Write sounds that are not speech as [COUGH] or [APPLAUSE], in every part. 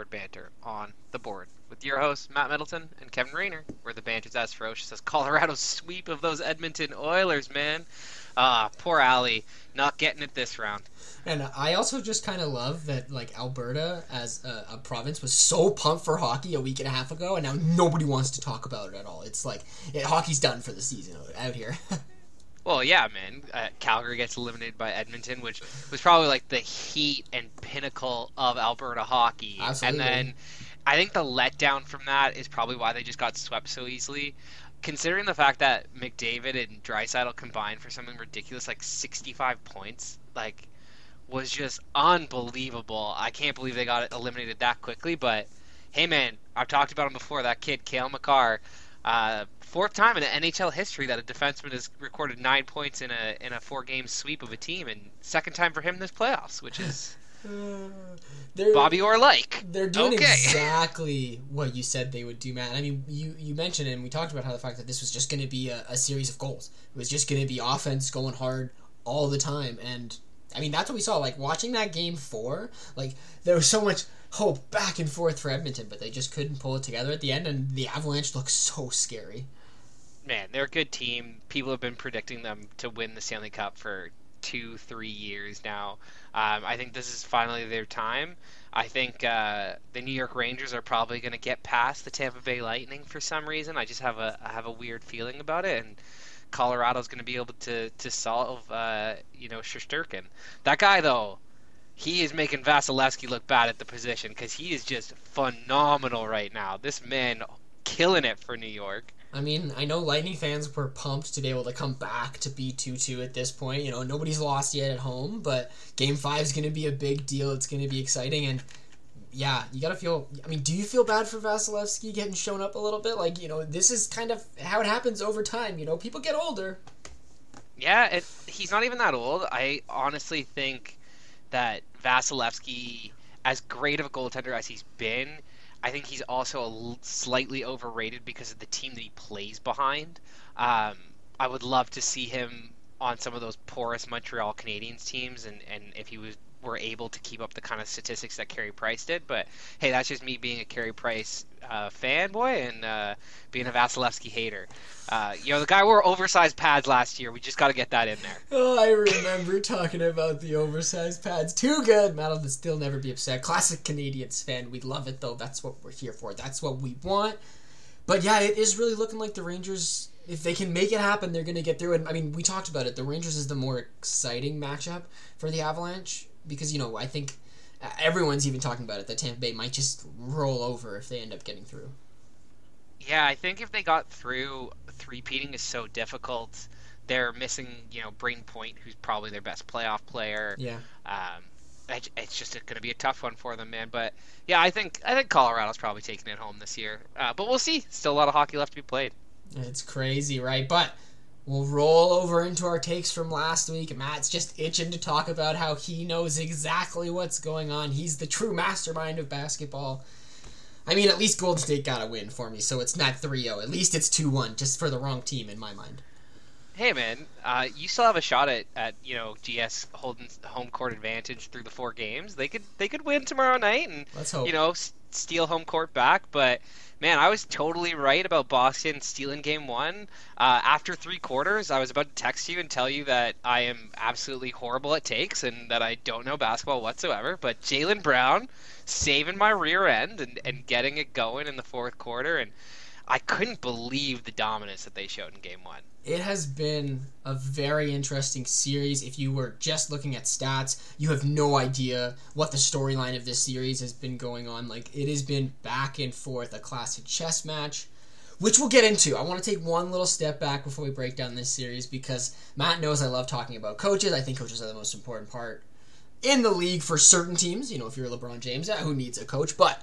court banter on the board with your hosts Matt Middleton and Kevin Rayner, where the banter's as ferocious as Colorado's [LAUGHS] sweep of those Edmonton Oilers, man. Ah, poor Allie, not getting it this round. And I also just kind of love that like Alberta as a, a, province was so pumped for hockey a week and a half ago, and now nobody wants to talk about it at all. It's like it, hockey's done for the season out here. [LAUGHS] Well, yeah, man. Uh, Calgary gets eliminated by Edmonton, which was probably like the heat and pinnacle of Alberta hockey. Absolutely. And then I think the letdown from that is probably why they just got swept so easily. Considering the fact that McDavid and Draisaitl combined for something ridiculous like 65 points, like was just unbelievable. I can't believe they got eliminated that quickly. But hey, man, I've talked about him before. That kid, Cale Makar, uh, fourth time in NHL history that a defenseman has recorded nine points in a in a four game sweep of a team, and second time for him this playoffs, which is [SIGHS] uh, Bobby Orr like. They're doing okay. [LAUGHS] exactly what you said they would do, Matt. I mean, you you mentioned and we talked about how the fact that this was just going to be a, a series of goals. It was just going to be offense going hard all the time, and I mean that's what we saw. Like watching that game four, like there was so much hope back and forth for Edmonton, but they just couldn't pull it together at the end, and the Avalanche looks so scary. Man, they're a good team. People have been predicting them to win the Stanley Cup for two, three years now. Um, I think this is finally their time. I think uh, the New York Rangers are probably going to get past the Tampa Bay Lightning for some reason. I just have a I have a weird feeling about it, and Colorado's going to be able to to solve uh, you know Shesterkin. That guy though, he is making Vasilevskiy look bad at the position because he is just phenomenal right now. This man killing it for New York. I mean, I know Lightning fans were pumped to be able to come back to be 2 2 at this point. You know, nobody's lost yet at home, but game five is going to be a big deal. It's going to be exciting. And yeah, you got to feel. I mean, do you feel bad for Vasilevskiy getting shown up a little bit? Like, you know, this is kind of how it happens over time. You know, people get older. Yeah, it, he's not even that old. I honestly think that Vasilevskiy, as great of a goaltender as he's been, I think he's also slightly overrated because of the team that he plays behind. Um, I would love to see him on some of those porous Montreal Canadiens teams, and, and if he was were able to keep up the kind of statistics that Carey Price did. But hey, that's just me being a Carey Price uh, fanboy and uh, being a Vasilevskiy hater. Uh, you know, the guy wore oversized pads last year. We just got to get that in there. Oh, I remember talking about the oversized pads. Too good. Will still never be upset. Classic Canadiens fan. We love it though. That's what we're here for. That's what we want. But yeah, it is really looking like the Rangers. If they can make it happen, they're going to get through it. I mean, we talked about it. The Rangers is the more exciting matchup for the Avalanche because you know I think everyone's even talking about it that Tampa Bay might just roll over if they end up getting through. Yeah, I think if they got through, three-peating is so difficult. They're missing, you know, Brayden Point, who's probably their best playoff player. Yeah. Um, it's just going to be a tough one for them, man. But yeah, I think I think Colorado's probably taking it home this year. Uh, but we'll see. Still a lot of hockey left to be played. It's crazy, right? But We'll roll over into our takes from last week. Matt's just itching to talk about how he knows exactly what's going on. He's the true mastermind of basketball. I mean, at least Golden State got a win for me, so it's not 3 0. At least it's 2 1, just for the wrong team in my mind. Hey, man, uh, you still have a shot at, at you know GS holding home court advantage through the four games. They could they could win tomorrow night and Let's hope. you know steal home court back, but man, I was totally right about Boston stealing game one. Uh, after three quarters, I was about to text you and tell you that I am absolutely horrible at takes and that I don't know basketball whatsoever. But Jaylen Brown saving my rear end and, and getting it going in the fourth quarter. And I couldn't believe the dominance that they showed in game one it has been a very interesting series. If you were just looking at stats, you have no idea what the storyline of this series has been going on. Like, it has been back and forth, a classic chess match, which we'll get into. I want to take one little step back before we break down this series because Matt knows I love talking about coaches. I think coaches are the most important part in the league for certain teams. You know, if you're LeBron James, who needs a coach? But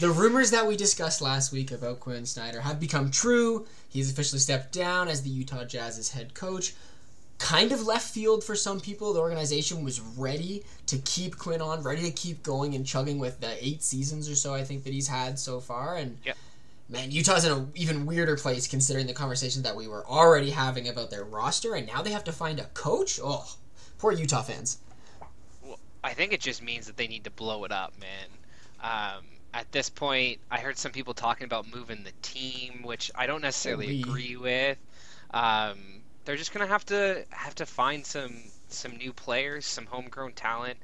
the rumors that we discussed last week about Quin Snyder have become true. He's officially stepped down as the Utah Jazz's head coach. Kind of left field for some people. The organization was ready to keep Quin on, ready to keep going and chugging with the eight seasons or so I think that he's had so far. And yep. man, Utah's in an even weirder place considering the conversation that we were already having about their roster, and now they have to find a coach. Oh, poor Utah fans. Well, I think it just means that they need to blow it up, man. Um, at this point, I heard some people talking about moving the team, which I don't necessarily Holy. agree with. Um, they're just gonna have to have to find some some new players, some homegrown talent.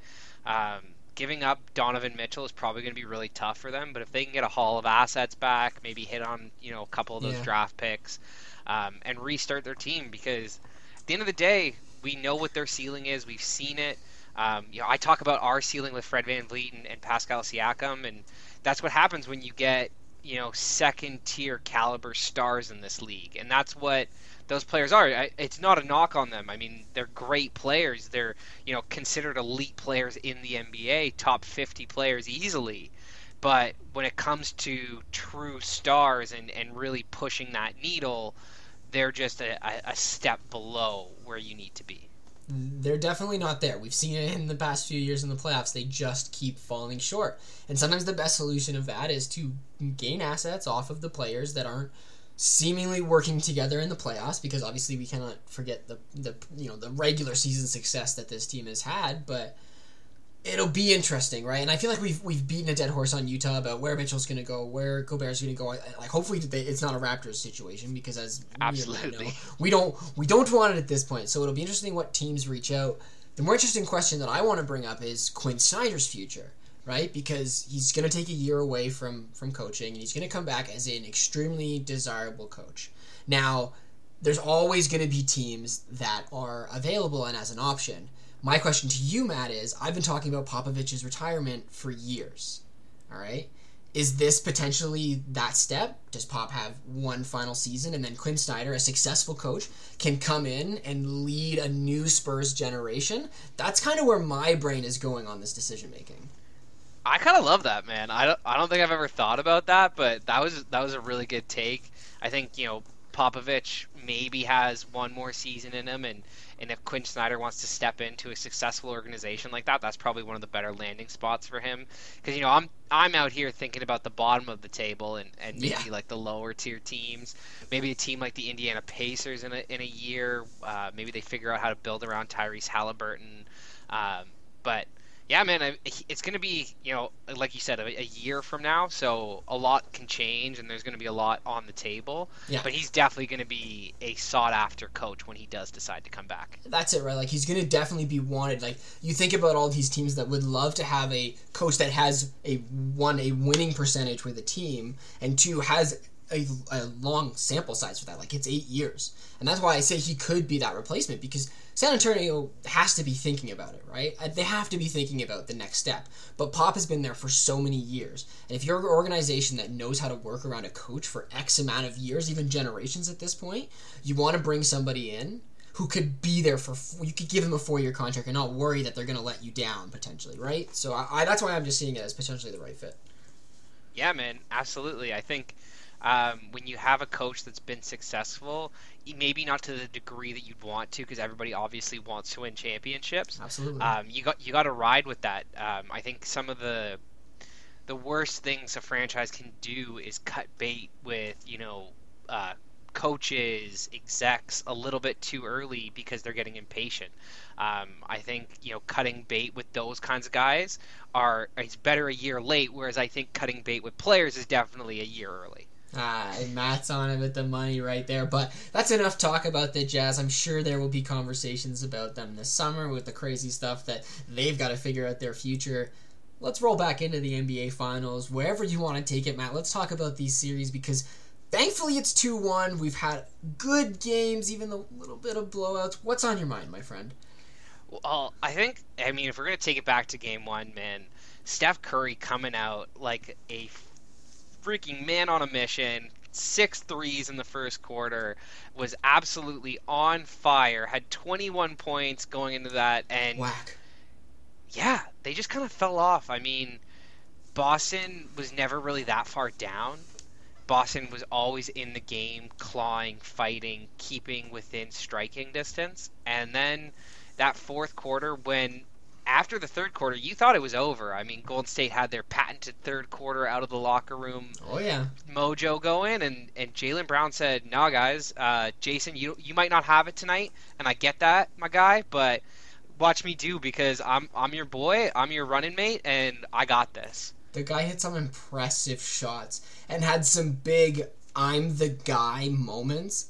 Um, giving up Donovan Mitchell is probably going to be really tough for them, but if they can get a haul of assets back, maybe hit on you know a couple of those Yeah. draft picks, um, and restart their team, because at the end of the day, we know what their ceiling is. We've seen it. Um, you know, I talk about our ceiling with Fred VanVleet and, and Pascal Siakam, and that's what happens when you get you know second tier caliber stars in this league, and that's what those players are. It's not a knock on them. I mean, they're great players. They're you know considered elite players in the NBA, top 50 players easily. But when it comes to true stars and, and really pushing that needle, they're just a, a step below where you need to be. They're definitely not there. We've seen it in the past few years in the playoffs. They just keep falling short. And sometimes the best solution of that is to gain assets off of the players that aren't seemingly working together in the playoffs because obviously we cannot forget the the you know the regular season success that this team has had, but it'll be interesting, right? And I feel like we've we've beaten a dead horse on Utah about where Mitchell's going to go, where Gobert's going to go. Like hopefully they, it's not a Raptors situation because as we Absolutely. know, we don't we don't want it at this point. So it'll be interesting what teams reach out. The more interesting question that I want to bring up is Quin Snyder's future, right? Because he's going to take a year away from from coaching and he's going to come back as an extremely desirable coach. Now, there's always going to be teams that are available and as an option. My question to you, Matt, is I've been talking about Popovich's retirement for years. All right. Is this potentially that step? Does Pop have one final season and then Quin Snyder, a successful coach, can come in and lead a new Spurs generation? That's kind of where my brain is going on this decision making. I kind of love that, man. I don't, I don't think I've ever thought about that, but that was that was a really good take. I think you know Popovich maybe has one more season in him, and and if Quin Snyder wants to step into a successful organization like that, that's probably one of the better landing spots for him. Because you know I'm I'm out here thinking about the bottom of the table and and maybe Yeah. like the lower tier teams, maybe a team like the Indiana Pacers in a in a year, uh, maybe they figure out how to build around Tyrese Halliburton, um, but yeah, man, I, it's going to be, you know, like you said, a, a year from now, so a lot can change, and there's going to be a lot on the table. Yeah. But he's definitely going to be a sought-after coach when he does decide to come back. That's it, right? Like he's going to definitely be wanted. Like you think about all these teams that would love to have a coach that has a one a winning percentage with a team, and two has a, a long sample size for that. Like it's eight years, and that's why I say he could be that replacement because San Antonio has to be thinking about it, right? Uh, They have to be thinking about the next step. But Pop has been there for so many years, and if you're an organization that knows how to work around a coach for X amount of years, even generations at this point, you want to bring somebody in who could be there for you could give him a four year contract and not worry that they're going to let you down potentially, right? So I, I that's why I'm just seeing it as potentially the right fit. Yeah, man, absolutely. I think um, when you have a coach that's been successful, maybe not to the degree that you'd want to, because everybody obviously wants to win championships. Absolutely. Um, you got you got to ride with that. Um, I think some of the the worst things a franchise can do is cut bait with you know uh, coaches, execs a little bit too early because they're getting impatient. Um, I think you know cutting bait with those kinds of guys are it's better a year late, whereas I think cutting bait with players is definitely a year early. Ah, and Matt's on it with the money right there. But that's enough talk about the Jazz. I'm sure there will be conversations about them this summer with the crazy stuff that they've got to figure out their future. Let's roll back into the NBA Finals. Wherever you want to take it, Matt, let's talk about these series because thankfully it's 2 1. We've had good games, even a little bit of blowouts. What's on your mind, my friend? Well, I think I mean if we're gonna take it back to game one, man, Steph Curry coming out like a freaking man on a mission. Six threes in the first quarter was absolutely on fire. Had 21 points going into that, and Whack. yeah, they just kind of fell off. I mean, Boston was never really that far down. Boston was always in the game, clawing, fighting, keeping within striking distance. And then that fourth quarter, when after the third quarter, you thought it was over. I mean, Golden State had their patented third quarter out of the locker room Oh, yeah. mojo going, and and Jaylen Brown said, "No, guys, uh, Jayson, you you might not have it tonight, and I get that, my guy, but watch me do because I'm I'm your boy, I'm your running mate, and I got this." The guy hit some impressive shots and had some big I'm the guy moments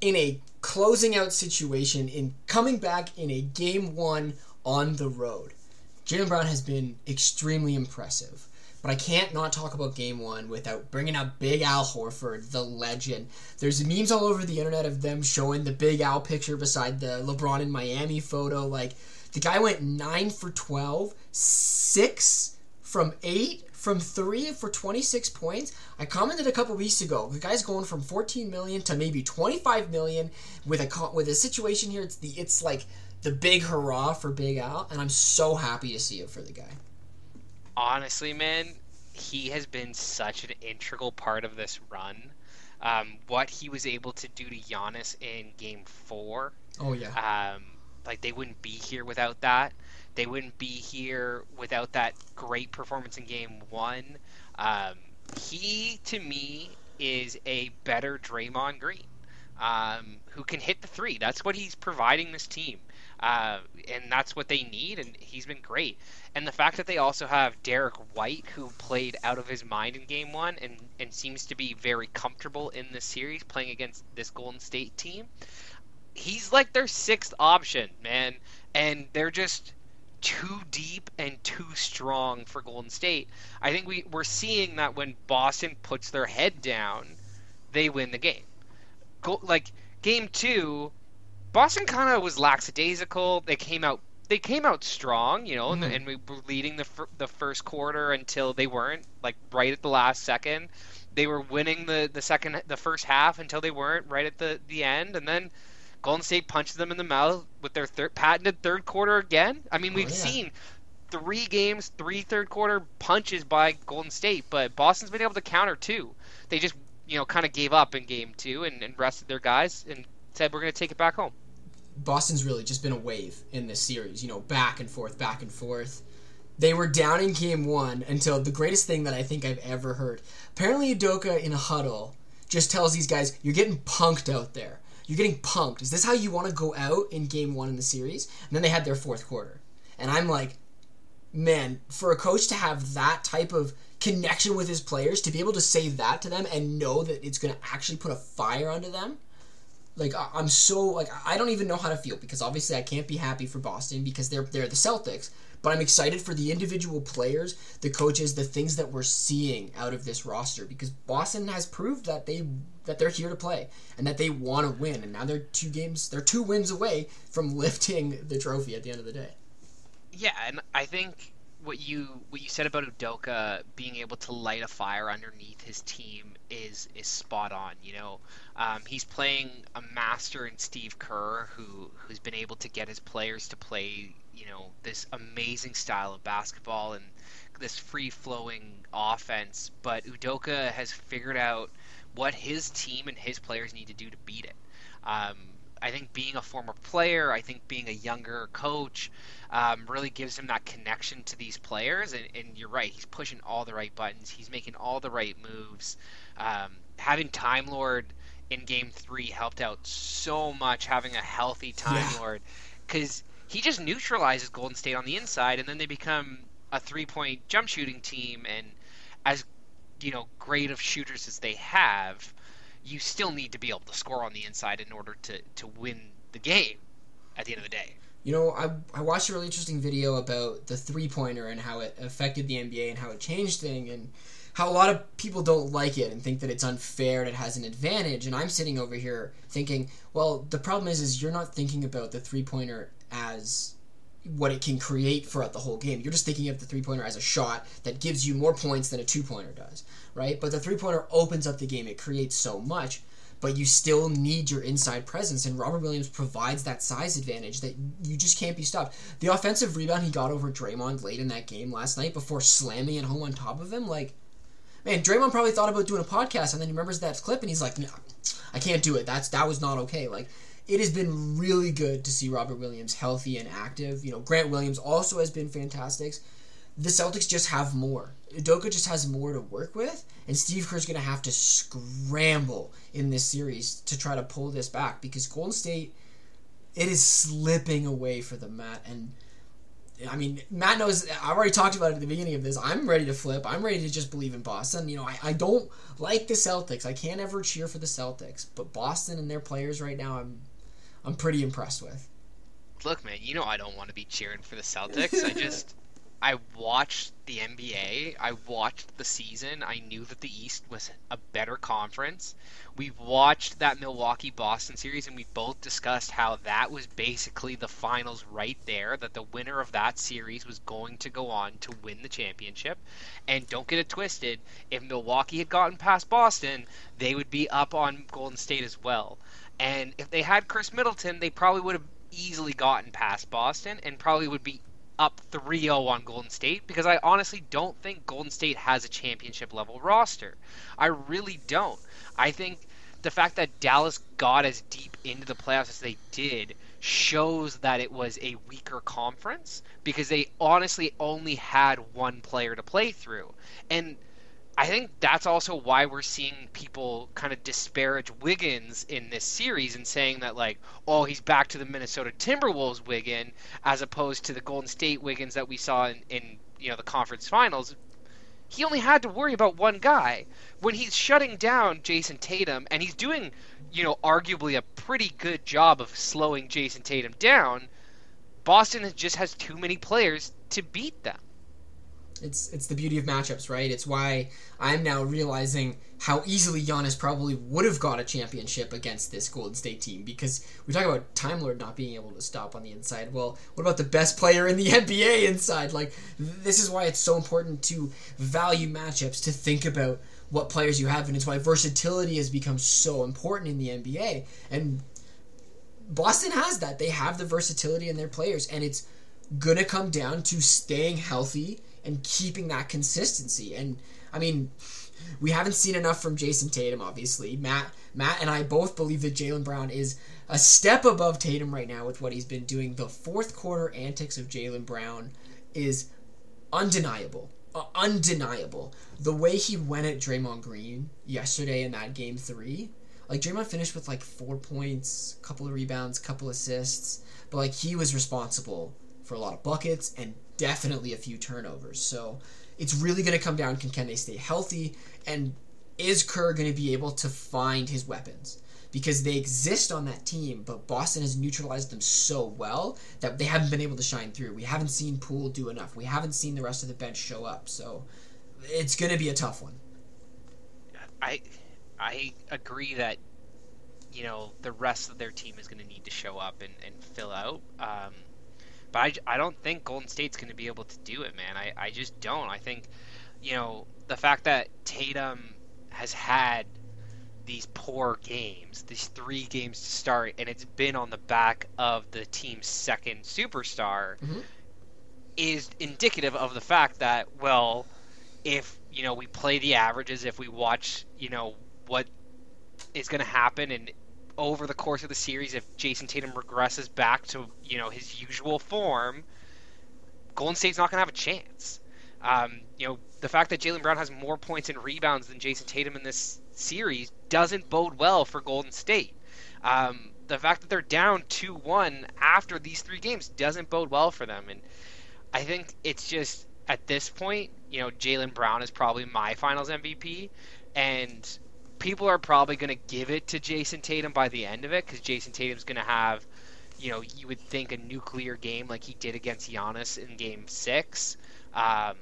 in a closing out situation in coming back in a game one on the road. Jaylen Brown has been extremely impressive. But I can't not talk about game one without bringing up Big Al Horford, the legend. There's memes all over the internet of them showing the Big Al picture beside the LeBron in Miami photo. Like, the guy went 9 for 12, 6 from 8 from 3 for 26 points. I commented a couple weeks ago, the guy's going from 14 million to maybe 25 million with a with a situation here it's the it's like the big hurrah for Big Al and I'm so happy to see it for the guy honestly, man, he has been such an integral part of this run. Um, what he was able to do to Giannis in Game Four. Oh yeah. Um, like they wouldn't be here without that. They wouldn't be here without that great performance in Game One. Um, he, to me, is a better Draymond Green, um, who can hit the three. That's what he's providing this team, uh, and that's what they need. And he's been great and the fact that they also have Derrick White, who played out of his mind in Game One and and seems to be very comfortable in this series playing against this Golden State team. He's like their sixth option, man, and they're just too deep and too strong for Golden State. I think we we're seeing that when Boston puts their head down, they win the game. Go, like game two, Boston kind of was lackadaisical. They came out they came out strong, you know, mm-hmm. and, and, we were leading the the first quarter until they weren't like right at the last second. They were winning the the second the first half until they weren't right at the the end, and then Golden State punched them in the mouth with their third, patented third quarter again. I mean, we've oh, yeah. seen three games, three third quarter punches by Golden State, but Boston's been able to counter two. They just you know kind of gave up in game two and, and rested their guys and said we're going to take it back home. Boston's really just been a wave in this series, you know, back and forth, back and forth. They were down in game one until the greatest thing that I think I've ever heard. Apparently, Udoka in a huddle just tells these guys, You're getting punked out there. You're getting punked. Is this how you want to go out in game one in the series? And then they had their fourth quarter. And I'm like, man, for a coach to have that type of connection with his players, to be able to say that to them and know that it's going to actually put a fire under them like I'm so like I don't even know how to feel because obviously I can't be happy for Boston because they're they're the Celtics, but I'm excited for the individual players, the coaches, the things that we're seeing out of this roster because Boston has proved that they that they're here to play and that they want to win and now they're two games they're two wins away from [LAUGHS] lifting the trophy at the end of the day. Yeah, and I think what you what you said about Udoka being able to light a fire underneath his team is is spot on. You know, um, he's playing a master in Steve Kerr, who who's been able to get his players to play you know this amazing style of basketball and this free flowing offense. But Udoka has figured out what his team and his players need to do to beat it. Um, I think being a former player, I think being a younger coach, um, really gives him that connection to these players. And, and, you're right, he's pushing all the right buttons. He's making all the right moves. Um, having Time Lord in Game Three helped out so much. Having a healthy Time yeah. Lord, because he just neutralizes Golden State on the inside, and then they become a three-point jump shooting team. And as you know, great of shooters as they have, you still need to be able to score on the inside in order to to win the game at the end of the day. You know, I, I watched a really interesting video about the three pointer and how it affected the NBA and how it changed things and how a lot of people don't like it and think that it's unfair and it has an advantage. And I'm sitting over here thinking, well, the problem is, is you're not thinking about the three pointer as what it can create throughout the whole game. You're just thinking of the three pointer as a shot that gives you more points than a two pointer does, right? But the three pointer opens up the game. It creates so much but you still need your inside presence. And Robert Williams provides that size advantage that you just can't be stopped. The offensive rebound he got over Draymond late in that game last night before slamming it home on top of him, like, man, Draymond probably thought about doing a podcast and then he remembers that clip and he's like, no, I can't do it. That's that was not okay. Like, it has been really good to see Robert Williams healthy and active. You know, Grant Williams also has been fantastic the Celtics just have more. Udoka just has more to work with, and Steve Kerr's going to have to scramble in this series to try to pull this back because Golden State, it is slipping away for the mat, and I mean, Matt knows. I've already talked about it at the beginning of this. I'm ready to flip. I'm ready to just believe in Boston. You know, I, I don't like the Celtics. I can't ever cheer for the Celtics, but Boston and their players right now, I'm I'm pretty impressed with. Look, man, you know I don't want to be cheering for the Celtics. I just [LAUGHS] I watched the NBA. I watched the season. I knew that the East was a better conference. We watched that Milwaukee Boston series and we both discussed how that was basically the finals right there, that the winner of that series was going to go on to win the championship. And don't get it twisted, if Milwaukee had gotten past Boston, they would be up on Golden State as well. And if they had Khris Middleton, they probably would have easily gotten past Boston and probably would be up 3-0 on Golden State because I honestly don't think Golden State has a championship level roster. I really don't. I think the fact that Dallas got as deep into the playoffs as they did shows that it was a weaker conference because they honestly only had one player to play through. And I think that's also why we're seeing people kind of disparage Wiggins in this series and saying that like, oh, he's back to the Minnesota Timberwolves Wiggins as opposed to the Golden State Wiggins that we saw in, in you know the conference finals. He only had to worry about one guy when he's shutting down Jayson Tatum and he's doing, you know, arguably a pretty good job of slowing Jayson Tatum down. Boston just has too many players to beat them. It's it's the beauty of matchups, right? It's why I'm now realizing how easily Giannis probably would have got a championship against this Golden State team because we talk about Time Lord not being able to stop on the inside. Well, what about the best player in the [LAUGHS] NBA inside? Like this is why it's so important to value matchups, to think about what players you have, and it's why versatility has become so important in the NBA. And Boston has that. They have the versatility in their players, and it's gonna come down to staying healthy and keeping that consistency. And I mean, we haven't seen enough from Jayson Tatum, obviously. Matt, Matt, and I both believe that Jaylen Brown is a step above Tatum right now with what he's been doing. The fourth quarter antics of Jaylen Brown is undeniable. Uh, undeniable. The way he went at Draymond Green yesterday in that game three, like Draymond finished with like four points, couple of rebounds, couple assists, but like he was responsible for a lot of buckets and definitely a few turnovers. So it's really going to come down can can they stay healthy and is Kerr going to be able to find his weapons? Because they exist on that team, but Boston has neutralized them so well that they haven't been able to shine through. We haven't seen Poole do enough. We haven't seen the rest of the bench show up. So it's going to be a tough one. I I agree that you know the rest of their team is going to need to show up and, and fill out. Um, but I, I don't think Golden State's going to be able to do it, man. I, I just don't. I think, you know, the fact that Tatum has had these poor games, these three games to start, and it's been on the back of the team's second superstar, mm-hmm. is indicative of the fact that, well, if, you know, we play the averages, if we watch, you know, what is going to happen and over the course of the series, if Jayson Tatum regresses back to you know his usual form, Golden State's not going to have a chance. Um, you know, the fact that Jaylen Brown has more points and rebounds than Jayson Tatum in this series doesn't bode well for Golden State. Um, the fact that they're down 2 1 after these three games doesn't bode well for them. And I think it's just, at this point, you know, Jaylen Brown is probably my finals MVP. And people are probably going to give it to Jayson Tatum by the end of it because Jayson Tatum's going to have, you know, you would think a nuclear game like he did against Giannis in Game Six um,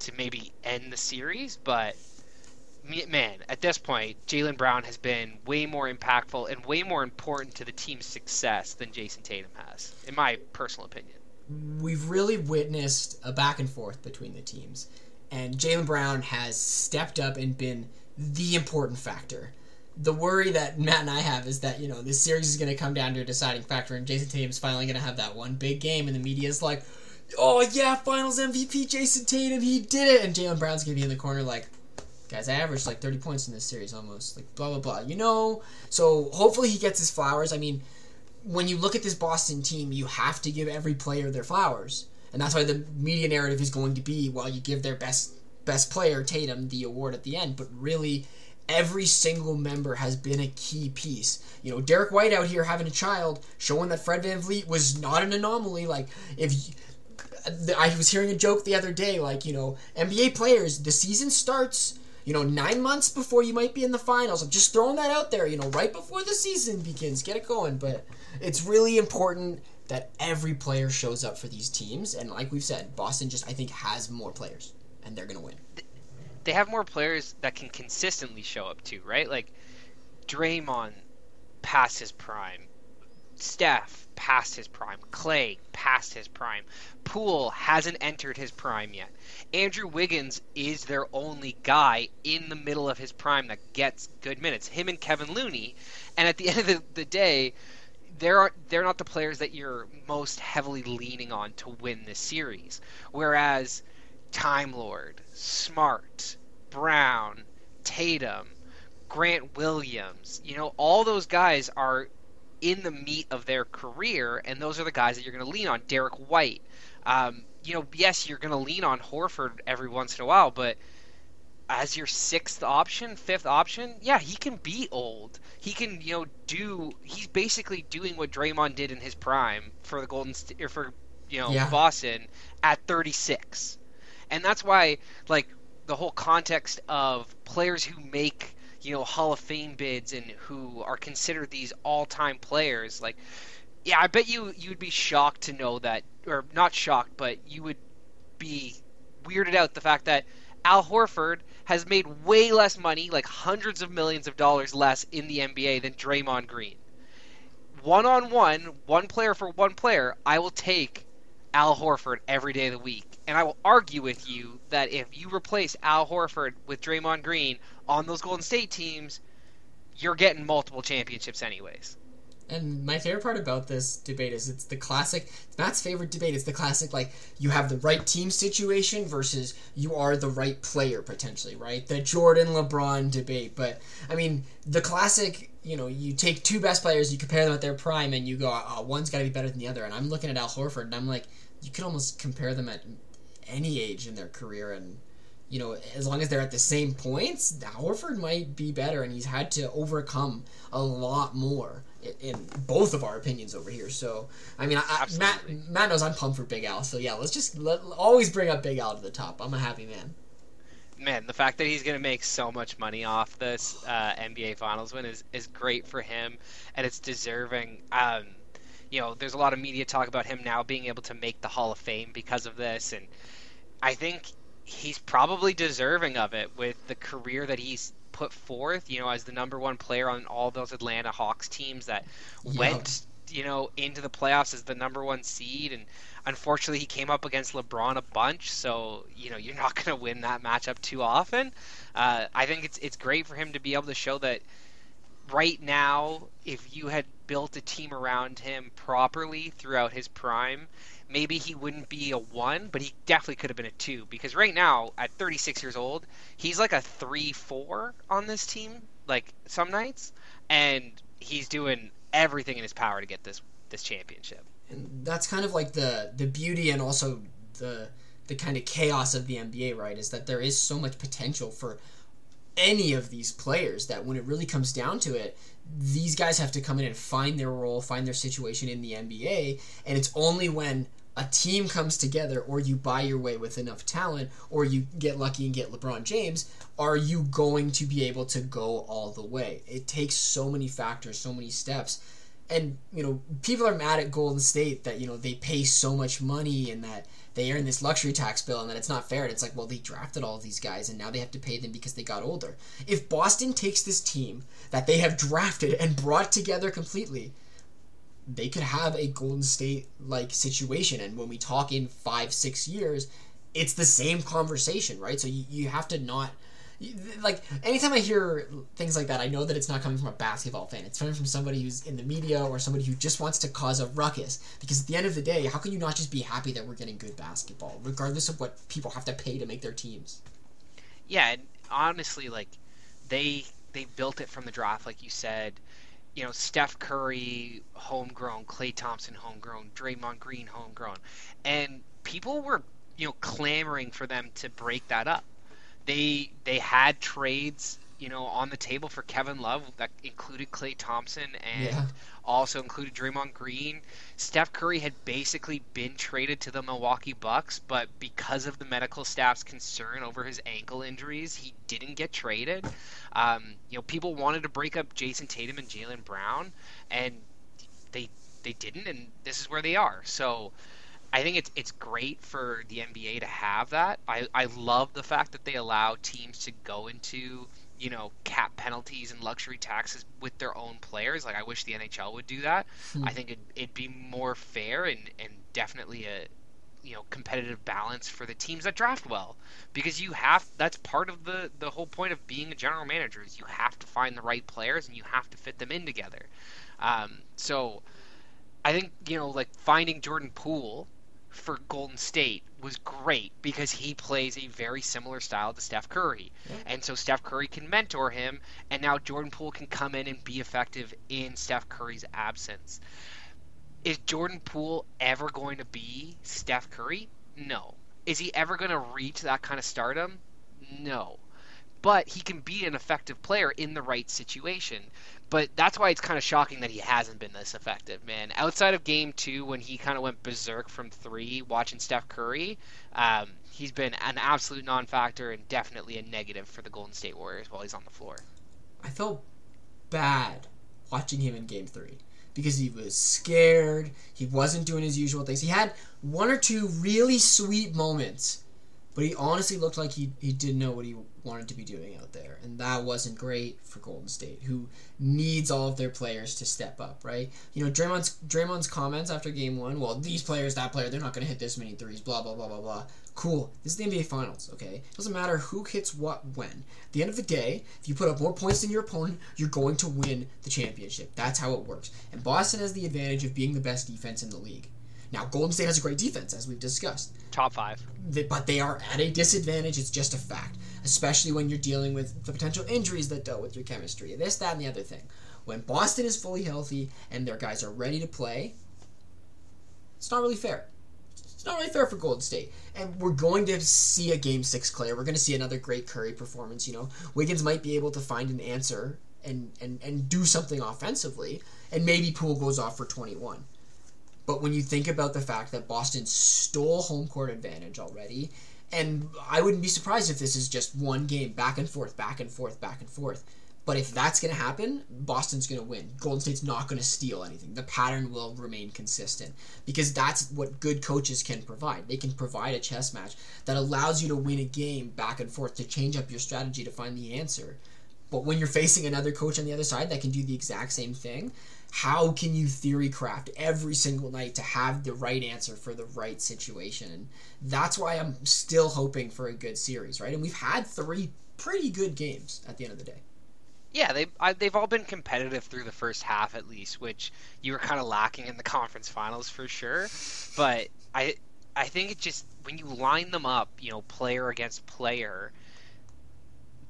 to maybe end the series. But man, at this point, Jaylen Brown has been way more impactful and way more important to the team's success than Jayson Tatum has, in my personal opinion. We've really witnessed a back and forth between the teams, and Jaylen Brown has stepped up and been the important factor. The worry that Matt and I have is that, you know, this series is going to come down to a deciding factor, and Jayson Tatum's finally going to have that one big game, and the media is like, oh, yeah, finals MVP Jayson Tatum, he did it. And Jaylen Brown's going to be in the corner like, guys, I averaged like 30 points in this series almost. Like, blah, blah, blah. You know? So hopefully he gets his flowers. I mean, when you look at this Boston team, you have to give every player their flowers. And that's why the media narrative is going to be, well, you give their best best player, Tatum, the award at the end, but really every single member has been a key piece. You know, Derrick White out here having a child, showing that Fred VanVleet was not an anomaly. Like, if I was hearing a joke the other day, like you know, NBA players, the season starts. You know, nine months before you might be in the finals. I'm just throwing that out there. You know, right before the season begins, get it going. But it's really important that every player shows up for these teams. And like we've said, Boston just I think has more players, and they're gonna win. They have more players that can consistently show up too, right? Like Draymond past his prime, Steph past his prime, Klay past his prime, Poole hasn't entered his prime yet. Andrew Wiggins is their only guy in the middle of his prime that gets good minutes. Him and Kevin Looney, and at the [LAUGHS] end of the, the day, they're they're not the players that you're most heavily leaning on to win this series. Whereas Time Lord, Smart, Brown, Tatum, Grant Williams, you know, all those guys are in the meat of their career, and those are the guys that you're going to lean on. Derrick White, um, you know, yes, you're going to lean on Horford every once in a while, but as your sixth option, fifth option, yeah, he can be old. He can, you know, do. He's basically doing what Draymond did in his prime for the Golden State or for you know Yeah. Boston at 36, and that's why like the whole context of players who make you know Hall of Fame bids and who are considered these all-time players, like yeah, I bet you you'd be shocked to know that, or not shocked, but you would be weirded out the fact that Al Horford has made way less money, like hundreds of millions of dollars less in the NBA than Draymond Green. One on one, one player for one player, I will take Al Horford every day of the week. And I will argue with you that if you replace Al Horford with Draymond Green on those Golden State teams, you're getting multiple championships anyways. And my favorite part about this debate is it's the classic Matt's favorite debate is the classic like you have the right team situation versus you are the right player potentially, right? The Jordan LeBron debate. But I mean, the classic, you know, you take two best players, you compare them at their prime and you go, oh, one's got to be better than the other. And I'm looking at Al Horford and I'm like, you could almost compare them at any age in their career and you know, as long as they're at the same points, Horford might be better, and he's had to overcome a lot more in both of our opinions over here. So, I mean, I, Matt Matt knows I'm pumped for Big Al. So yeah, let's just let, always bring up Big Al to the top. I'm a happy man. man, the fact that he's going to make so much money off this uh, NBA Finals win is, is great for him, and it's deserving. Um, you know, there's a lot of media talk about him now being able to make the Hall of Fame because of this, and I think he's probably deserving of it with the career that he's put forth. You know, as the number one player on all those Atlanta Hawks teams that Yeah. went, you know, into the playoffs as the number one seed, and unfortunately he came up against LeBron a bunch. So you know, you're not [LAUGHS] going to win that matchup too often. Uh, I think it's it's great for him to be able to show that right now, if you had built a team around him properly throughout his prime, maybe he wouldn't be a one, but he definitely could have been a two. Because right now, at 36 years old, he's like a three-four on this team, like some nights, and he's doing everything in his power to get this this championship. and that's kind of like the the beauty and also the the kind of chaos of the NBA, right? Is that there is so much potential for any of these players that when it really comes down to it, these guys have to come in and find their role, find their situation in the NBA, and it's only when a team comes together or you buy your way with enough talent or you get lucky and get LeBron James are you going to be able to go all the way? It takes so many factors so many steps. And you know people are mad at Golden State that you know they pay so much money and that they earn this luxury tax bill and that it's not fair. And it's like, well, they drafted all these guys and now they have to pay them because they got older. If Boston takes this team that they have drafted and brought together completely, they could have a Golden State like situation. And when we talk in five, six years, it's the same conversation, right? So you, you have to not like anytime I hear things like that, I know that it's not coming from a basketball fan. It's coming from somebody who's in the media or somebody who just wants to cause a ruckus. Because at the end of the day, how can you not just be happy that we're getting good basketball, regardless of what people have to pay to make their teams? Yeah, and honestly, like they they built it from the draft, like you said. You know, Steph Curry, homegrown, Klay Thompson, homegrown, Draymond Green, homegrown, and people were you know clamoring for them to break that up. They they had trades you know, on the table for Kevin Love that included Klay Thompson and Yeah. also included Draymond Green. Steph Curry had basically been traded to the Milwaukee Bucks, but because of the medical staff's concern over his ankle injuries, he didn't get traded. Um, you know, people wanted to break up Jayson Tatum and Jaylen Brown, and they they didn't, and this is where they are. So. I think it's it's great for the NBA to have that. I, I love the fact that they allow teams to go into you know cap penalties and luxury taxes with their own players. Like I wish the NHL would do that. Hmm. I think it'd, it'd be more fair and and definitely a you know competitive balance for the teams that draft well because you have that's part of the the whole point of being a general manager is you have to find the right players and you have to fit them in together. Um, so I think you know like finding Jordan Poole for Golden State was great because he plays a very similar style to Steph Curry. Yeah. And so Steph Curry can mentor him and now Jordan Poole can come in and be effective in Steph Curry's absence. Is Jordan Poole ever going to be Steph Curry? No. Is he ever going to reach that kind of stardom? No. But he can be an effective player in the right situation. But that's why it's kind of shocking that he hasn't been this effective, man. Outside of game two, when he kind of went berserk from three, watching Steph Curry, um, he's been an absolute non factor and definitely a negative for the Golden State Warriors while he's on the floor. I felt bad watching him in game three because he was scared. He wasn't doing his usual things. He had one or two really sweet moments, but he honestly looked like he, he didn't know what he wanted to be doing out there. And that wasn't great for Golden State, who needs all of their players to step up, right? You know, Draymond's Draymond's comments after game one, well, these players, that player, they're not going to hit this many threes, blah, blah, blah, blah, blah. Cool. This is the NBA Finals, okay? It doesn't matter who hits what when. At the end of the day, if you put up more points than your opponent, you're going to win the championship. That's how it works. And Boston has the advantage of being the best defense in the league. Now, Golden State has a great defense, as we've discussed Top five. but they are at a disadvantage. It's just a fact, especially when you're dealing with the potential injuries that dealt with your chemistry, this, that, and the other thing. When Boston is fully healthy and their guys are ready to play, it's not really fair. It's not really fair for Golden State. And we're going to see a Game Six Klay. We're going to see another great Curry performance. You know, Wiggins might be able to find an answer and and and do something offensively, and maybe Poole goes off for 21. But when you think about the fact that Boston stole home court advantage already, and I wouldn't be surprised if this is just one game back and forth, back and forth, back and forth. But if that's going to happen, Boston's going to win. Golden State's not going to steal anything. The pattern will remain consistent because that's what good coaches can provide. They can provide a chess match that allows you to win a game back and forth to change up your strategy to find the answer. But when you're facing another coach on the other side that can do the exact same thing, how can you theory craft every single night to have the right answer for the right situation? And that's why I'm still hoping for a good series, right? And we've had three pretty good games at the end of the day. Yeah, they I, they've all been competitive through the first half at least, which you were kind of lacking in the conference finals for sure. But I I think it just when you line them up, you know, player against player,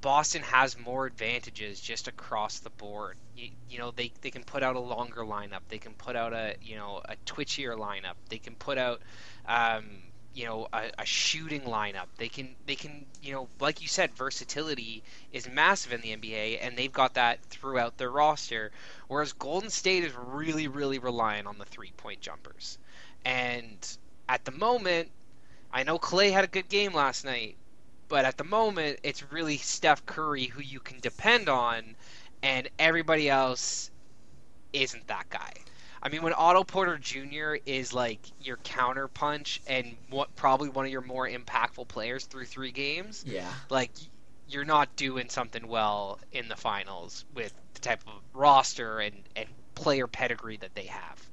Boston has more advantages just across the board. You, you know, they, they can put out a longer lineup. They can put out a you know a twitchier lineup. They can put out um, you know a, a shooting lineup. They can they can you know like you said, versatility is massive in the NBA, and they've got that throughout their roster. Whereas Golden State is really really reliant on the three point jumpers, and at the moment, I know Klay had a good game last night, but at the moment, it's really Steph Curry who you can depend on, and everybody else isn't that guy. I mean, when Otto Porter Jr. is like your counter punch and what probably one of your more impactful players through three games, Yeah. like you're not doing something well in the finals with the type of roster and, and player pedigree that they have.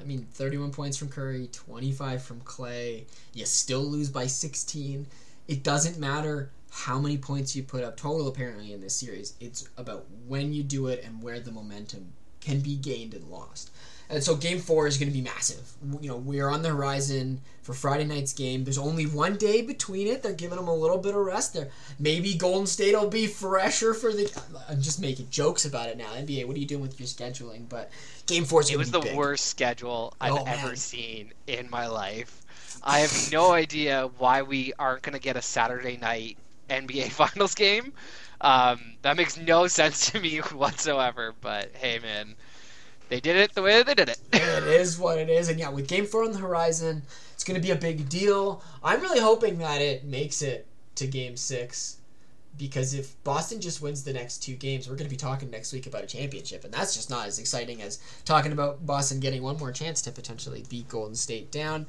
I mean, 31 points from Curry, 25 from Klay. You still lose by 16. It doesn't matter how many points you put up total, apparently, in this series. It's about when you do it and where the momentum can be gained and lost. And so game four is going to be massive. You know, we are on the horizon for Friday night's game. There's only one day between it. They're giving them a little bit of rest there. Maybe Golden State will be fresher for the. I'm just making jokes about it now. NBA, what are you doing with your scheduling? But game four is It was the big. worst schedule I've Oh, ever seen in my life. I have no idea why we aren't going to get a Saturday night NBA [LAUGHS] Finals game. Um, that makes no sense to me [LAUGHS] whatsoever. But hey, man, they did it the way they did it. [LAUGHS] it is what it is, and yeah, with Game Four on the horizon, it's going to be a big deal. I'm really hoping that it makes it to Game Six because if Boston just wins the next two games, we're going to be talking next week about a championship, and that's just not as exciting as talking about Boston getting one more chance to potentially beat Golden State down.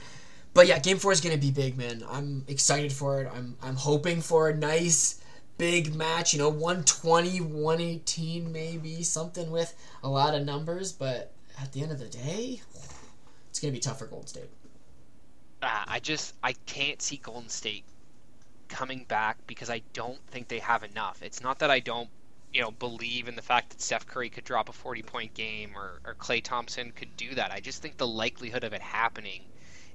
But yeah, Game Four is to be big, man. I'm excited for it. I'm I'm hoping for a nice big match. You know, 120, 118, maybe something with a lot of numbers. But at the end of the day, it's to be tough for Golden State. Uh, I just I can't see Golden State coming back because I don't think they have enough. It's not that I don't, you know, believe in the fact that Steph Curry could drop a 40 point game or, or Klay Thompson could do that. I just think the likelihood of it happening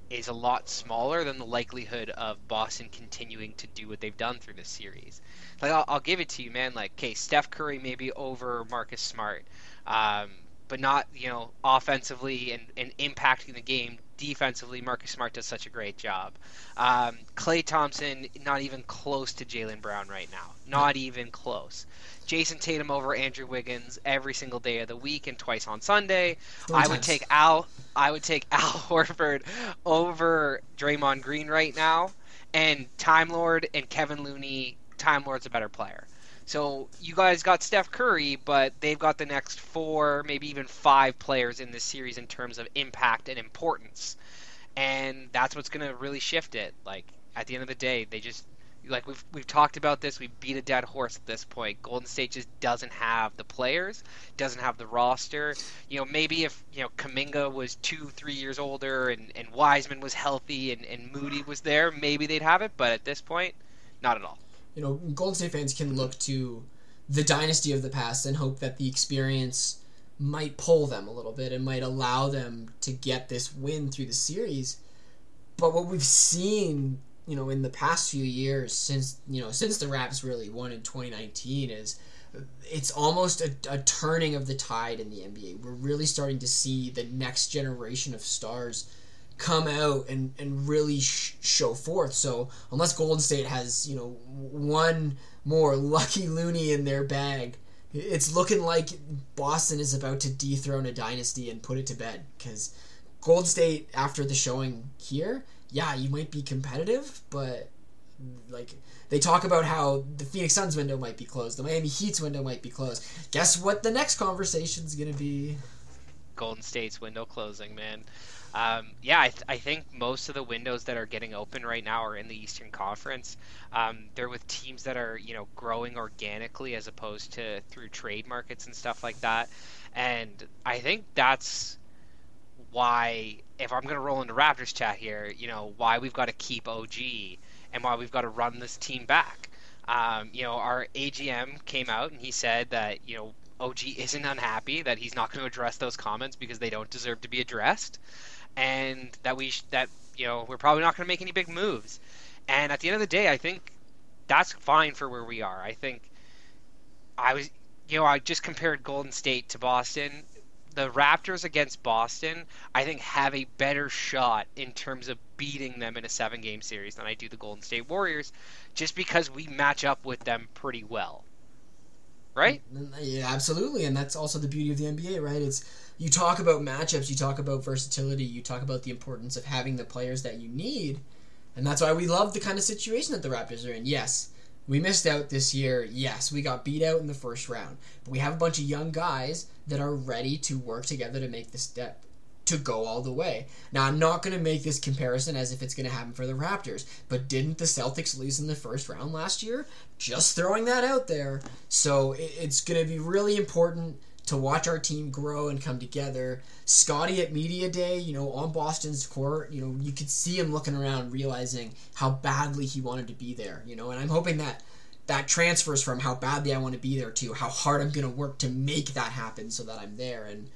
is a lot smaller than the likelihood of Boston continuing to do what they've done through this series. Like I'll, I'll give it to you, man. Like, okay, Steph Curry maybe over Marcus Smart, um, but not you know offensively and, and impacting the game defensively, Marcus Smart does such a great job. Um, Klay Thompson, not even close to Jaylen Brown right now. Not even close. Jayson Tatum over Andrew Wiggins every single day of the week and twice on Sunday. I would take Al. I would take [LAUGHS] Al Horford over Draymond Green right now, and Time Lord and Kevin Looney. Time Lord's a better player. So you guys got Steph Curry, but they've got the next four, maybe even five players in this series in terms of impact and importance. And that's what's going to really shift it. Like at the end of the day, they just like we've we've talked about this, we beat a dead horse at this point. Golden State just doesn't have the players, doesn't have the roster. You know, maybe if you know Kuminga was two, three years older, and and Wiseman was healthy, and and Moody was there, maybe they'd have it. But at this point, not at all you know, Golden State fans can look to the dynasty of the past and hope that the experience might pull them a little bit and might allow them to get this win through the series. But what we've seen, you know, in the past few years since, you know, since the Raps really won in 2019 is it's almost a, a turning of the tide in the NBA. We're really starting to see the next generation of stars come out and, and really sh- show forth. So unless Golden State has you know one more lucky loony in their bag, it's looking like Boston is about to dethrone a dynasty and put it to bed. Because Golden State, after the showing here, yeah, you might be competitive, but like they talk about how the Phoenix Suns window might be closed, the Miami Heat's window might be closed. Guess what? The next conversation is going to be Golden State's window closing, man. Um, yeah, I, th- I, think most of the windows that are getting open right now are in the Eastern Conference. Um, they're with teams that are you know growing organically as opposed to through trade markets and stuff like that. And I think that's why, if I'm to roll into Raptors chat here, you know why we've got to keep OG and why we've got to run this team back. Um, you know, our AGM came out and he said that you know OG isn't unhappy that he's not going to address those comments because they don't deserve to be addressed and that we sh- that you know we're probably not going to make any big moves. And at the end of the day, I think that's fine for where we are. I think I was you know I just compared Golden State to Boston. The Raptors against Boston, I think, have a better shot in terms of beating them in a seven game series than I do the Golden State Warriors, just because we match up with them pretty well. Right? Yeah, absolutely. And that's also the beauty of the NBA, right? It's you talk about matchups, you talk about versatility, you talk about the importance of having the players that you need, and that's why we love the kind of situation that the Raptors are in. Yes, we missed out this year. Yes, we got beat out in the first round, but we have a bunch of young guys that are ready to work together to make the step to go all the way. Now, I'm not going to make this comparison as if it's going to happen for the Raptors, but didn't the Celtics lose in the first round last year? Just throwing that out there. So it's going to be really important to watch our team grow and come together. Scottie at media day, you know, on Boston's court, you know, you could see him looking around, realizing how badly he wanted to be there. You know, and I'm hoping that that transfers from how badly I want to be there to how hard I'm going to work to make that happen so that I'm there and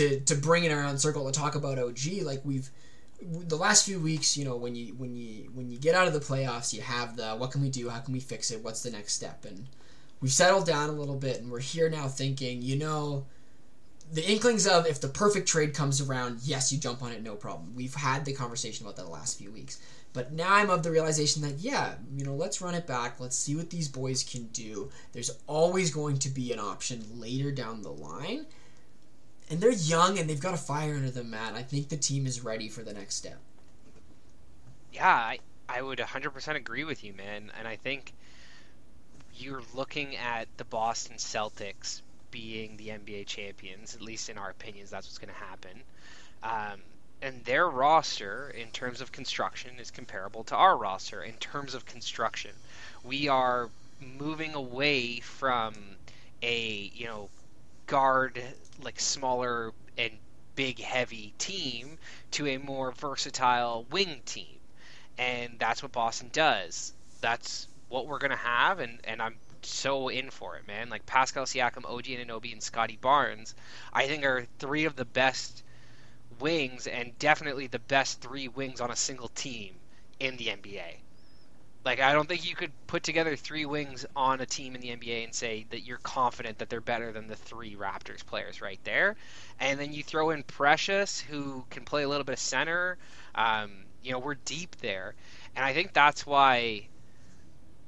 to to bring it around circle to talk about OG like we've the last few weeks, you know, when you when you when you get out of the playoffs, you have the what can we do? How can we fix it? What's the next step? And we've settled down a little bit and we're here now thinking, you know, the inklings of if the perfect trade comes around, yes, you jump on it, no problem. We've had the conversation about that the last few weeks. But now I'm of the realization that, yeah, you know, let's run it back. Let's see what these boys can do. There's always going to be an option later down the line. And they're young and they've got a fire under them, Matt. I think the team is ready for the next step. Yeah, I, I would 100% agree with you, man. And I think you're looking at the Boston Celtics being the NBA champions, at least in our opinions, that's what's going to happen. Um, and their roster, in terms of construction, is comparable to our roster in terms of construction. We are moving away from a you know guard like smaller and big heavy team to a more versatile wing team. And that's what boston does. That's what we're going to have and, and i'm so in for it man. Like pascal siakam og Anunoby, and scottie barnes i think are three of the best wings and definitely the best three wings on a single team in the NBA. Like I don't think you could put together three wings on a team in the NBA and say that you're confident that they're better than the three Raptors players right there. And then you throw in Precious, who can play a little bit of center. Um, you know, we're deep there, and I think that's why.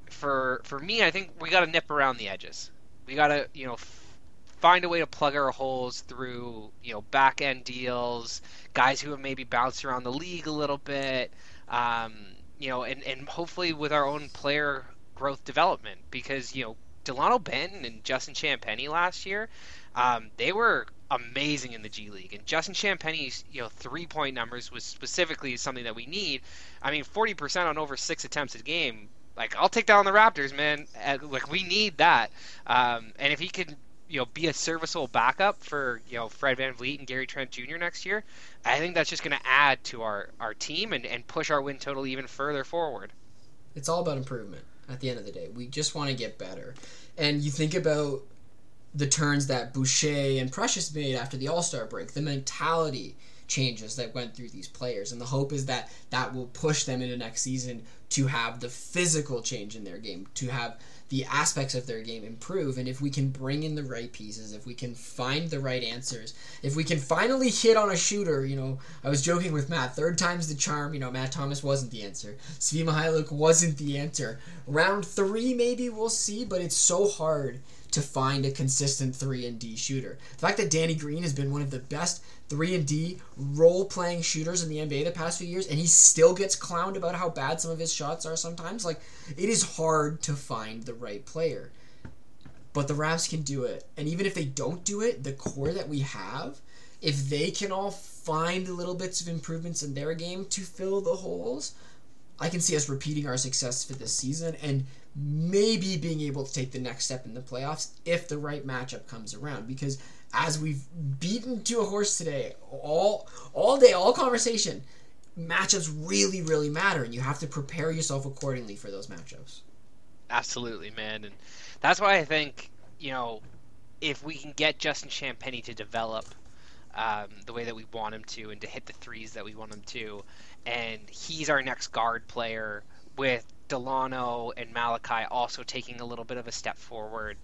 For for me, I think we got to nip around the edges. We got to you know find a way to plug our holes through you know back end deals, guys who have maybe bounced around the league a little bit, um, you know, and and hopefully with our own player growth development because you know Delano Banton and Justin Champagnie last year, um, they were amazing in the G League. And Justin Champagnie's you know three point numbers was specifically something that we need. I mean, forty percent on over six attempts a game. Like I'll take down the Raptors, man. Like we need that. Um, and if he could you know be a serviceable backup for you know Fred VanVleet and Gary Trent Jr. next year, I think that's just going to add to our, our team and, and push our win total even further forward. It's all about improvement at the end of the day. We just want to get better. And you think about the turns that Boucher and Precious made after the All Star break, the mentality changes that went through these players. And the hope is that that will push them into next season to have the physical change in their game, to have the aspects of their game improve. And if we can bring in the right pieces, if we can find the right answers, if we can finally hit on a shooter, you know, I was joking with Matt, third time's the charm. You know, Matt Thomas wasn't the answer. Svi Mykhailiuk wasn't the answer. Round three, maybe we'll see, but it's so hard to find a consistent 3 and D shooter. The fact that Danny Green has been one of the best 3 and D role playing shooters in the NBA the past few years and he still gets clowned about how bad some of his shots are sometimes, like it is hard to find the right player. But the Raps can do it. And even if they don't do it, the core that we have, if they can all find little bits of improvements in their game to fill the holes, I can see us repeating our success for this season and maybe being able to take the next step in the playoffs if the right matchup comes around. Because as we've beaten to a horse today, all all day, all conversation, matchups really, really matter, and you have to prepare yourself accordingly for those matchups. Absolutely, man, and that's why I think you know if we can get Justin Champagnie to develop um, the way that we want him to, and to hit the threes that we want him to, and he's our next guard player with Delano and Malachi also taking a little bit of a step forward.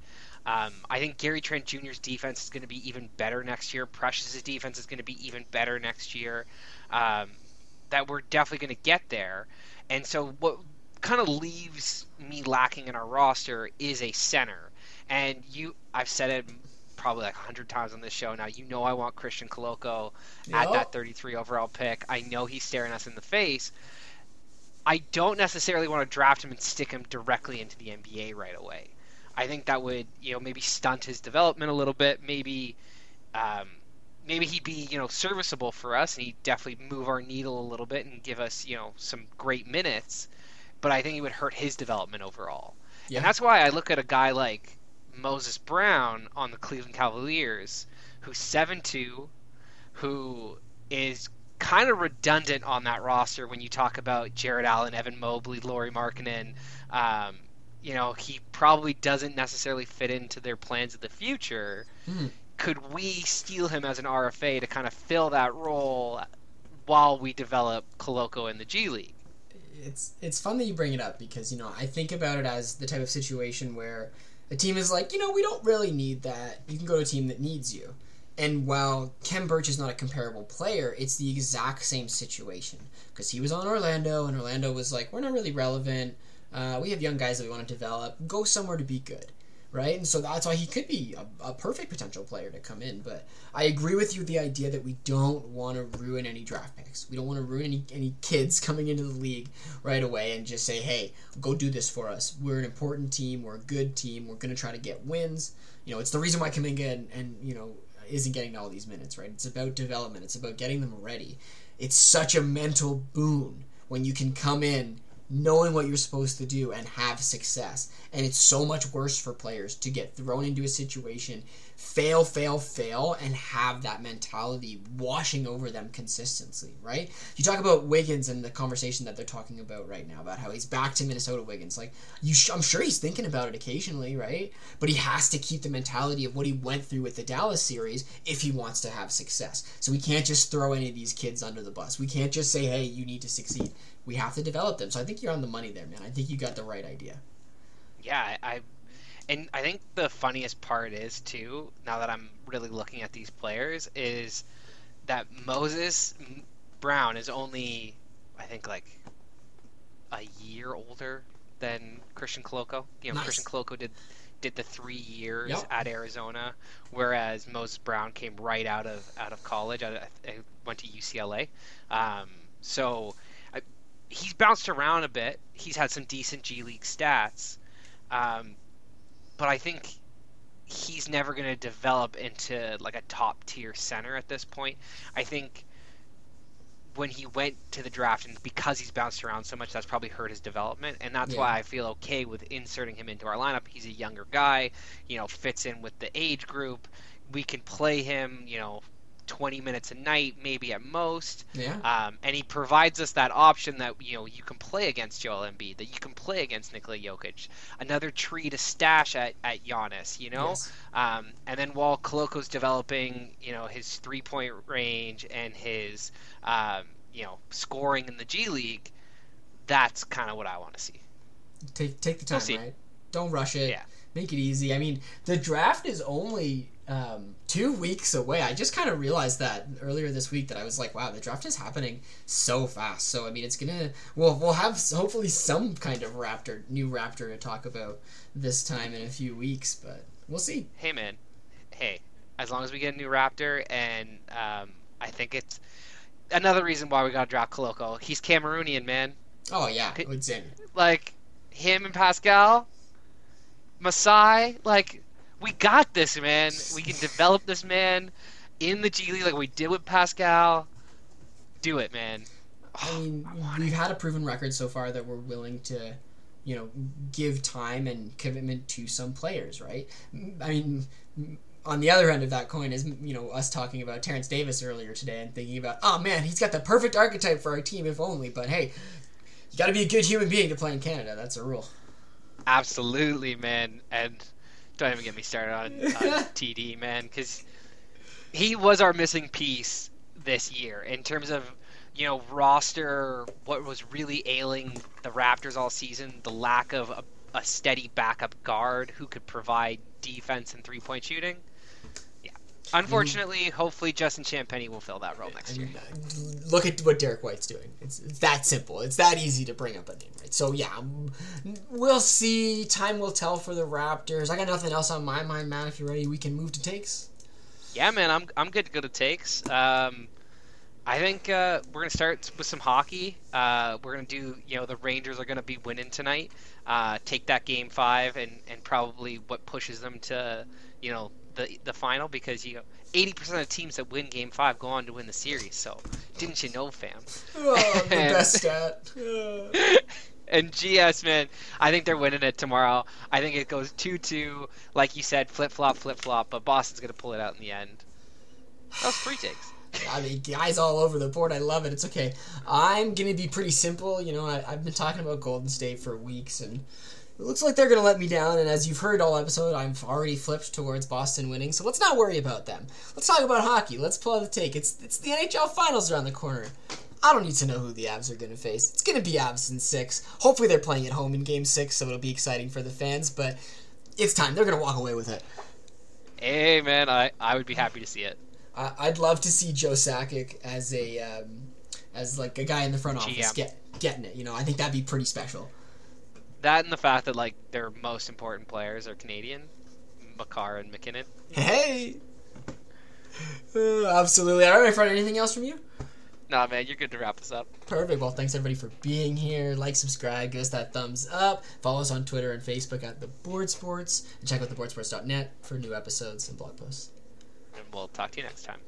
Um, I think Gary Trent Jr.'s defense is going to be even better next year. Precious's defense is going to be even better next year. Um, that we're definitely going to get there. And so what kind of leaves me lacking in our roster is a center. And you, I've said it probably like 100 times on this show now. You know I want Christian Koloko yep. at that 33 overall pick. I know he's staring us in the face. I don't necessarily want to draft him and stick him directly into the NBA right away. I think that would, you know, maybe stunt his development a little bit. Maybe, um, maybe he'd be, you know, serviceable for us, and he'd definitely move our needle a little bit and give us, you know, some great minutes. But I think it would hurt his development overall. Yeah. And that's why I look at a guy like Moses Brown on the Cleveland Cavaliers, who's seven two, who is kind of redundant on that roster when you talk about Jarrett Allen, Evan Mobley, Lauri Markkanen. Um, you know, he probably doesn't necessarily fit into their plans of the future. Hmm. Could we steal him as an RFA to kind of fill that role while we develop Koloko in the G League? It's it's fun that you bring it up because you know I think about it as the type of situation where a team is like, you know, we don't really need that. You can go to a team that needs you And while Khem Birch is not a comparable player, it's the exact same situation because he was on Orlando, and Orlando was like, we're not really relevant. Uh, we have young guys that we want to develop. Go somewhere to be good right? And so that's why he could be a, a, perfect potential player to come in. But I agree with you the idea that we don't want to ruin any draft picks. We don't want to ruin any, any kids [LAUGHS] coming into the league right away and just say, hey, go do this for us. We're an important team. We're a good team. We're going to try to get wins. You know, it's the reason why Kuminga and, and, you know, isn't getting all these minutes, right? It's about development. It's about getting them ready. It's such a mental boon when you can come in knowing what you're supposed to do and have success. And it's so much worse for players to get thrown into a situation, fail, fail, fail, and have that mentality washing over them consistently, right? You talk about Wiggins and the conversation that they're talking about right now about how he's back to Minnesota Wiggins. Like, you, sh- I'm sure he's thinking about it occasionally, right? But he has to keep the mentality of what he went through with the Dallas series if he wants to have success. So we can't just throw any of these kids under the bus. We can't just say, hey, you need to succeed we have to develop them. So I think you're on the money there, man. I think you got the right idea. Yeah, I and I think the funniest part is too, now that I'm really looking at these players, is that Moses Brown is only I think like a year older than Christian Koloko. You know, nice. Christian Koloko did did the three years yep. at Arizona, whereas Moses Brown came right out of out of college. I, I went to UCLA. Um, so he's bounced around a bit. He's had some decent G League stats, um, but I think he's never going to develop into like a top tier center at this point. I think when he went to the draft and because he's bounced around so much that's probably hurt his development and that's yeah. why I feel okay with inserting him into our lineup. He's a younger guy, you know, fits in with the age group. We can play him, you know, 20 minutes a night, maybe at most. Yeah. Um, and he provides us that option that you know you can play against Joel Embiid, that you can play against Nikola Jokic, another tree to stash at, at Giannis, you know. Yes. Um, and then while Koloko's developing, you know, his three point range and his um, you know scoring in the G League, that's kind of what I want to see. Take take the time, we'll right? Don't rush it. Yeah. Make it easy. I mean, the draft is only um, two weeks away. I just kind of realized that earlier this week that I was like, wow, the draft is happening so fast. So I mean, it's gonna we'll we'll have hopefully some kind of Raptor new Raptor to talk about this time in a few weeks, but we'll see. Hey man, hey, as long as we get a new Raptor, and um, I think it's another reason why we got to draft Koloko. He's Cameroonian, man. Oh yeah, insane. Like him and Pascal, Masai, like we got this, man. We can develop this man in the G League like we did with Pascal. Do it, man. I mean, I we've had a proven record so far that we're willing to, you know, give time and commitment to some players, right? I mean, on the other end of that coin is, you know, us talking about Terrence Davis earlier today and thinking about, oh man, he's got the perfect archetype for our team, if only. But hey, you got to be a good human being to play in Canada. That's a rule. Absolutely, man. And don't even get me started on, [LAUGHS] on TD, man, because he was our missing piece this year in terms of you know roster. What was really ailing the Raptors all season? The lack of a, a steady backup guard who could provide defense and three point shooting. Unfortunately, hopefully Justin Champagnie will fill that role next year. Look at what Derrick White's doing. It's, it's that simple. It's that easy to bring up a name, right? So yeah, we'll see. Time will tell for the Raptors. I got nothing else on my mind, man. If you're ready, we can move to takes. Yeah, man, I'm I'm good to go to takes. Um, I think uh, we're gonna start with some hockey. Uh, we're gonna do, you know, the Rangers are gonna be winning tonight. Uh, take that game five and and probably what pushes them to, you know, the the final because you eighty percent of teams that win Game Five go on to win the series. So didn't you know, fam? Oh, the [LAUGHS] best stat. [LAUGHS] and GS man, I think they're winning it tomorrow. I think it goes two two, like you said, flip flop, flip flop. But Boston's gonna pull it out in the end. That was three takes. [LAUGHS] I mean, guys all over the board. I love it. It's okay. I'm gonna be pretty simple. You know, I, I've been talking about Golden State for weeks, and it looks like they're going to let me down, and as you've heard all episode, I've already flipped towards Boston winning, so let's not worry about them. Let's talk about hockey. Let's pull out the take. It's, it's the NHL Finals around the corner. I don't need to know who the Avs are going to face. It's going to be Avs in six. Hopefully, they're playing at home in game six, so it'll be exciting for the fans, but it's time. They're going to walk away with it. Hey, man, I, I would be happy to see it. I, I'd love to see Joe Sakic as a um, as like a guy in the front office GM. get getting it. You know, I think that'd be pretty special. That and the fact that like their most important players are Canadian, Makar and MacKinnon. Hey. Uh, absolutely. All right, my friend. Anything else from you? Nah, man, you're good to wrap this up. Perfect. Well, thanks everybody for being here. Like, subscribe, give us that thumbs up. Follow us on Twitter and Facebook at the Board Sports, and check out theboardsports.net for new episodes and blog posts. And we'll talk to you next time.